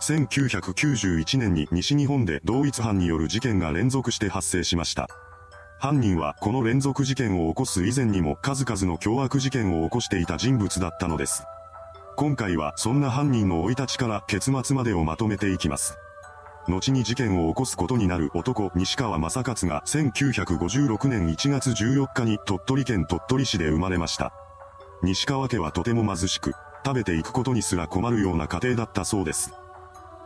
1991年に西日本で同一犯による事件が連続して発生しました。犯人はこの連続事件を起こす以前にも数々の凶悪事件を起こしていた人物だったのです。今回はそんな犯人の生い立ちから結末までをまとめていきます。後に事件を起こすことになる男西川正勝が1956年1月14日に鳥取県鳥取市で生まれました。西川家はとても貧しく、食べていくことにすら困るような家庭だったそうです。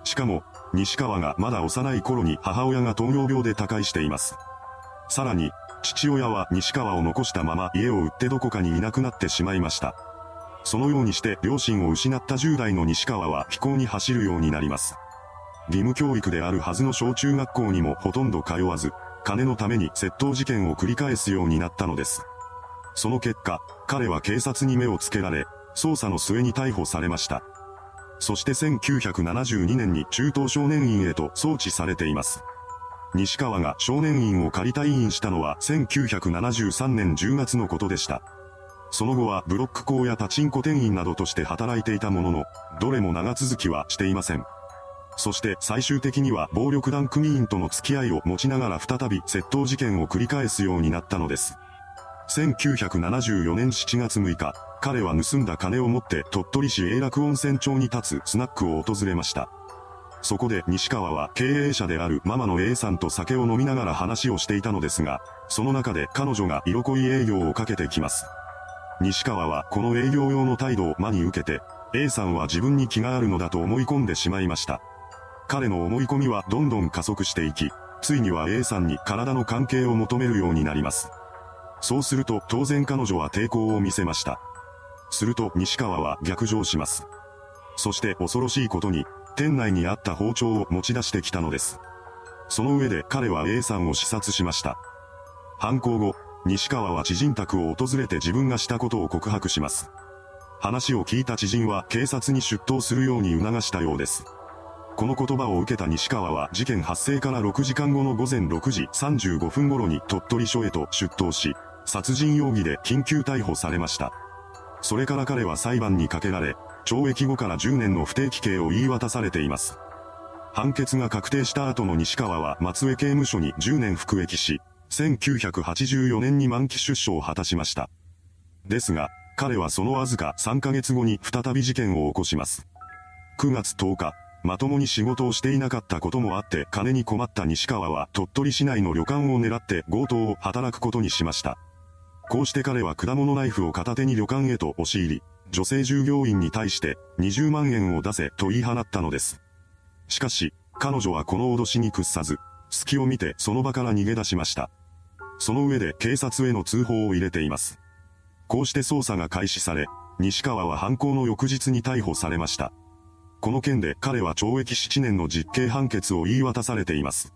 しかも、西川がまだ幼い頃に母親が糖尿病で他界しています。さらに、父親は西川を残したまま家を売ってどこかにいなくなってしまいました。そのようにして両親を失った10代の西川は飛行に走るようになります。義務教育であるはずの小中学校にもほとんど通わず、金のために窃盗事件を繰り返すようになったのです。その結果、彼は警察に目をつけられ、捜査の末に逮捕されました。そして1972年に中等少年院へと送致されています。西川が少年院を仮退院したのは1973年10月のことでした。その後はブロック校やパチンコ店員などとして働いていたものの、どれも長続きはしていません。そして最終的には暴力団組員との付き合いを持ちながら再び窃盗事件を繰り返すようになったのです。1974年7月6日、彼は盗んだ金を持って鳥取市永楽温泉町に立つスナックを訪れました。そこで西川は経営者であるママの A さんと酒を飲みながら話をしていたのですが、その中で彼女が色恋営業をかけてきます。西川はこの営業用の態度を真に受けて、A さんは自分に気があるのだと思い込んでしまいました。彼の思い込みはどんどん加速していき、ついには A さんに体の関係を求めるようになります。そうすると当然彼女は抵抗を見せました。すると西川は逆上します。そして恐ろしいことに、店内にあった包丁を持ち出してきたのです。その上で彼は A さんを視察しました。犯行後、西川は知人宅を訪れて自分がしたことを告白します。話を聞いた知人は警察に出頭するように促したようです。この言葉を受けた西川は事件発生から6時間後の午前6時35分頃に鳥取署へと出頭し、殺人容疑で緊急逮捕されました。それから彼は裁判にかけられ、懲役後から10年の不定期刑を言い渡されています。判決が確定した後の西川は松江刑務所に10年服役し、1984年に満期出所を果たしました。ですが、彼はそのわずか3ヶ月後に再び事件を起こします。9月10日、まともに仕事をしていなかったこともあって金に困った西川は鳥取市内の旅館を狙って強盗を働くことにしました。こうして彼は果物ナイフを片手に旅館へと押し入り、女性従業員に対して20万円を出せと言い放ったのです。しかし、彼女はこの脅しに屈さず、隙を見てその場から逃げ出しました。その上で警察への通報を入れています。こうして捜査が開始され、西川は犯行の翌日に逮捕されました。この件で彼は懲役7年の実刑判決を言い渡されています。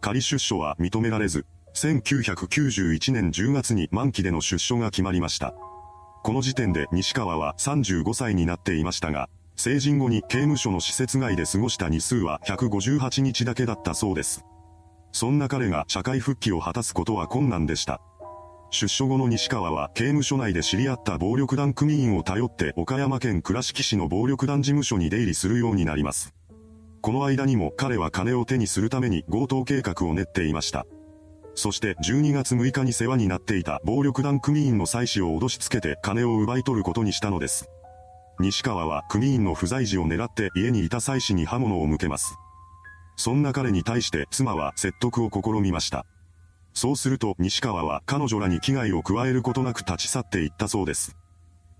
仮出所は認められず、1991年10月に満期での出所が決まりました。この時点で西川は35歳になっていましたが、成人後に刑務所の施設外で過ごした日数は158日だけだったそうです。そんな彼が社会復帰を果たすことは困難でした。出所後の西川は刑務所内で知り合った暴力団組員を頼って岡山県倉敷市の暴力団事務所に出入りするようになります。この間にも彼は金を手にするために強盗計画を練っていました。そして12月6日に世話になっていた暴力団組員の妻子を脅しつけて金を奪い取ることにしたのです。西川は組員の不在時を狙って家にいた妻子に刃物を向けます。そんな彼に対して妻は説得を試みました。そうすると西川は彼女らに危害を加えることなく立ち去っていったそうです。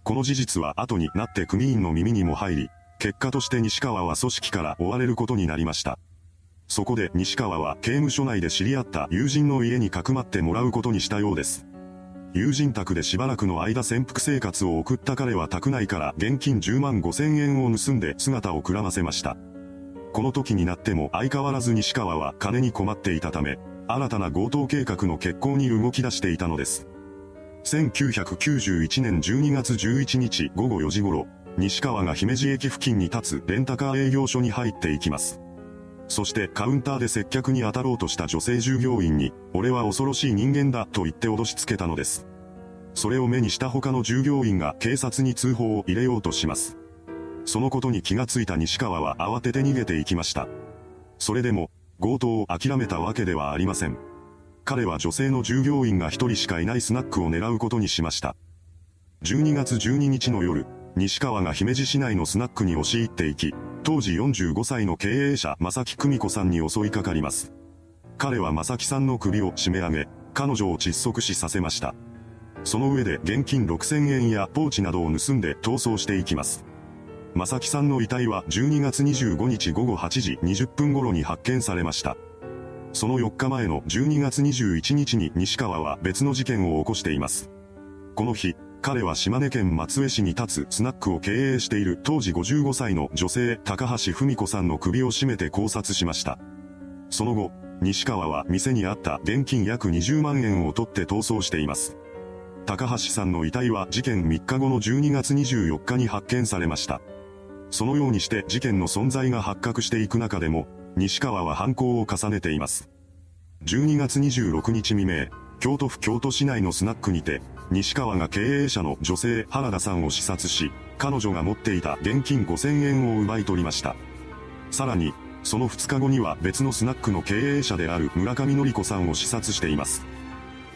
この事実は後になって組員の耳にも入り、結果として西川は組織から追われることになりました。そこで西川は刑務所内で知り合った友人の家にかくまってもらうことにしたようです。友人宅でしばらくの間潜伏生活を送った彼は宅内から現金10万5千円を盗んで姿をくらませました。この時になっても相変わらず西川は金に困っていたため、新たな強盗計画の決行に動き出していたのです。1991年12月11日午後4時頃、西川が姫路駅付近に立つレンタカー営業所に入っていきます。そしてカウンターで接客に当たろうとした女性従業員に、俺は恐ろしい人間だと言って脅しつけたのです。それを目にした他の従業員が警察に通報を入れようとします。そのことに気がついた西川は慌てて逃げていきました。それでも、強盗を諦めたわけではありません。彼は女性の従業員が一人しかいないスナックを狙うことにしました。12月12日の夜、西川が姫路市内のスナックに押し入っていき、当時45歳の経営者正木久美子さんに襲いかかります。彼は正木さんの首を締め上げ、彼女を窒息死させました。その上で現金6000円やポーチなどを盗んで逃走していきます。正木さんの遺体は12月25日午後8時20分頃に発見されました。その4日前の12月21日に西川は別の事件を起こしています。この日、彼は島根県松江市に立つスナックを経営している当時55歳の女性高橋文子さんの首を絞めて考察しました。その後、西川は店にあった現金約20万円を取って逃走しています。高橋さんの遺体は事件3日後の12月24日に発見されました。そのようにして事件の存在が発覚していく中でも、西川は犯行を重ねています。12月26日未明、京都府京都市内のスナックにて、西川が経営者の女性原田さんを視察し、彼女が持っていた現金5000円を奪い取りました。さらに、その2日後には別のスナックの経営者である村上典子さんを視察しています。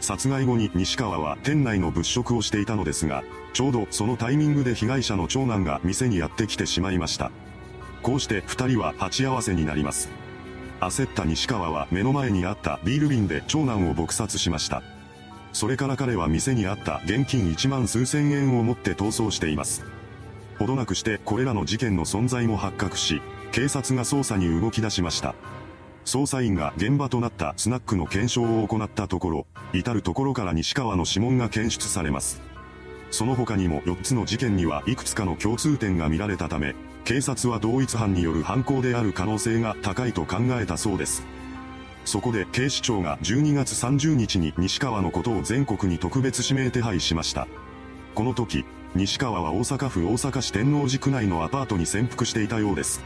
殺害後に西川は店内の物色をしていたのですが、ちょうどそのタイミングで被害者の長男が店にやってきてしまいました。こうして二人は鉢合わせになります。焦った西川は目の前にあったビール瓶で長男を撲殺しました。それから彼は店にあった現金1万数千円を持って逃走しています。ほどなくしてこれらの事件の存在も発覚し、警察が捜査に動き出しました。捜査員が現場となったスナックの検証を行ったところ、至るところから西川の指紋が検出されます。その他にも4つの事件にはいくつかの共通点が見られたため、警察は同一犯による犯行である可能性が高いと考えたそうです。そこで警視庁が12月30日に西川のことを全国に特別指名手配しました。この時、西川は大阪府大阪市天王寺区内のアパートに潜伏していたようです。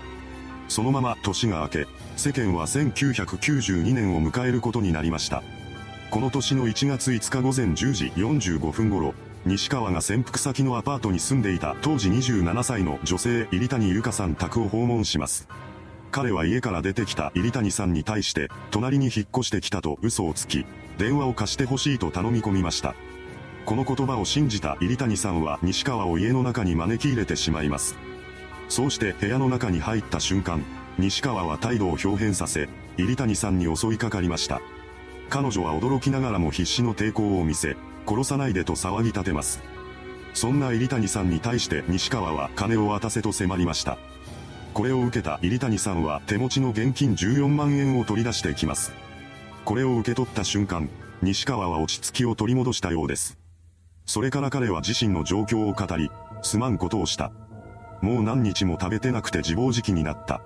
そのまま年が明け、世間は1992年を迎えることになりました。この年の1月5日午前10時45分頃、西川が潜伏先のアパートに住んでいた当時27歳の女性入谷由香さん宅を訪問します。彼は家から出てきた入谷さんに対して、隣に引っ越してきたと嘘をつき、電話を貸してほしいと頼み込みました。この言葉を信じた入谷さんは西川を家の中に招き入れてしまいます。そうして部屋の中に入った瞬間、西川は態度を表変させ、入谷さんに襲いかかりました。彼女は驚きながらも必死の抵抗を見せ、殺さないでと騒ぎ立てます。そんな入谷さんに対して西川は金を渡せと迫りました。これを受けた入谷さんは手持ちの現金14万円を取り出してきます。これを受け取った瞬間、西川は落ち着きを取り戻したようです。それから彼は自身の状況を語り、すまんことをした。もう何日も食べてなくて自暴自棄になった。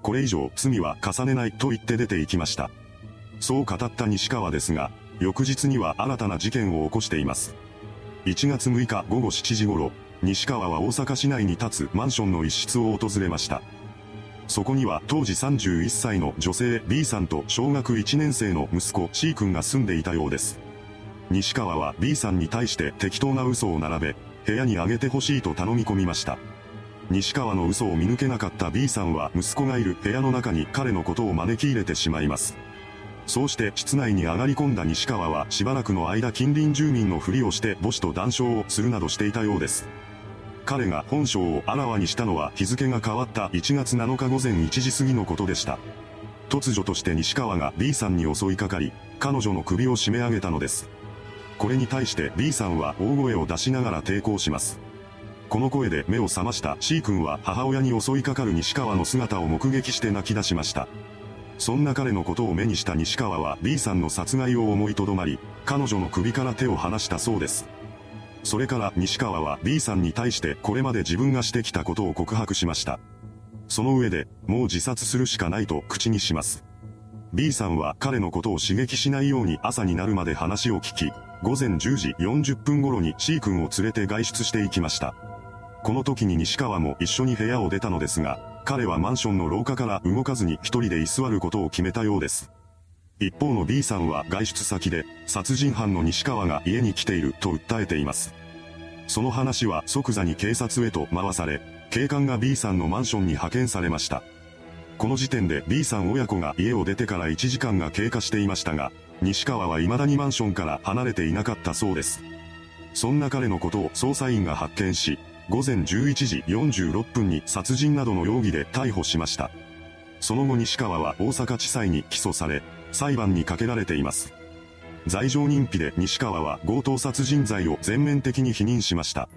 これ以上罪は重ねないと言って出て行きました。そう語った西川ですが、翌日には新たな事件を起こしています。1月6日午後7時頃、西川は大阪市内に立つマンションの一室を訪れました。そこには当時31歳の女性 B さんと小学1年生の息子 C 君が住んでいたようです。西川は B さんに対して適当な嘘を並べ、部屋にあげてほしいと頼み込みました。西川の嘘を見抜けなかった B さんは息子がいる部屋の中に彼のことを招き入れてしまいます。そうして室内に上がり込んだ西川はしばらくの間近隣住民のふりをして母子と談笑をするなどしていたようです。彼が本性をあらわにしたのは日付が変わった1月7日午前1時過ぎのことでした。突如として西川が B さんに襲いかかり、彼女の首を締め上げたのです。これに対して B さんは大声を出しながら抵抗します。この声で目を覚ました C 君は母親に襲いかかる西川の姿を目撃して泣き出しました。そんな彼のことを目にした西川は B さんの殺害を思いとどまり、彼女の首から手を離したそうです。それから西川は B さんに対してこれまで自分がしてきたことを告白しました。その上で、もう自殺するしかないと口にします。B さんは彼のことを刺激しないように朝になるまで話を聞き、午前10時40分頃に C 君を連れて外出していきました。この時に西川も一緒に部屋を出たのですが、彼はマンションの廊下から動かずに一人で居座ることを決めたようです。一方の B さんは外出先で、殺人犯の西川が家に来ていると訴えています。その話は即座に警察へと回され、警官が B さんのマンションに派遣されました。この時点で B さん親子が家を出てから1時間が経過していましたが、西川は未だにマンションから離れていなかったそうです。そんな彼のことを捜査員が発見し、午前11時46分に殺人などの容疑で逮捕しました。その後西川は大阪地裁に起訴され、裁判にかけられています。罪状認否で西川は強盗殺人罪を全面的に否認しました。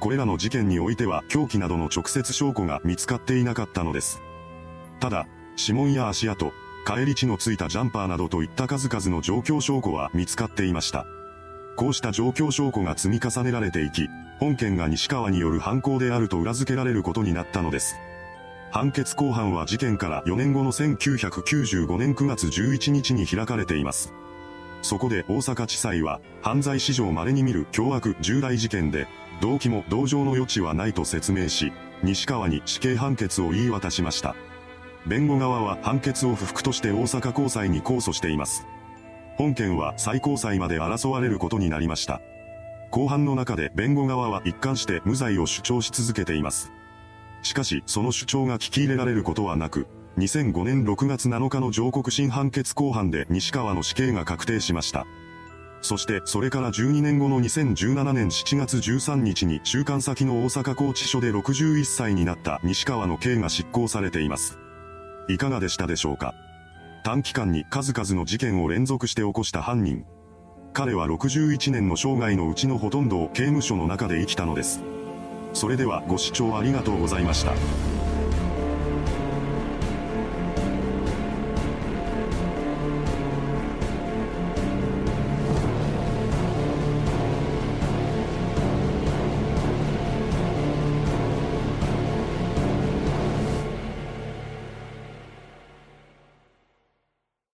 これらの事件においては凶器などの直接証拠が見つかっていなかったのです。ただ、指紋や足跡、帰り血のついたジャンパーなどといった数々の状況証拠は見つかっていました。こうした状況証拠が積み重ねられていき、本件が西川による犯行であると裏付けられることになったのです。判決公判は事件から4年後の1995年9月11日に開かれています。そこで大阪地裁は、犯罪史上稀に見る凶悪重大事件で、動機も同情の余地はないと説明し、西川に死刑判決を言い渡しました。弁護側は判決を不服として大阪高裁に控訴しています。本件は最高裁まで争われることになりました。後半の中で弁護側は一貫して無罪を主張し続けています。しかし、その主張が聞き入れられることはなく、2005年6月7日の上告審判決公判で西川の死刑が確定しました。そしてそれから12年後の2017年7月13日に週間先の大阪拘置所で61歳になった西川の刑が執行されています。いかがでしたでしょうか？短期間に数々の事件を連続して起こした犯人。彼は61年の生涯のうちのほとんどを刑務所の中で生きたのです。それではご視聴ありがとうございました。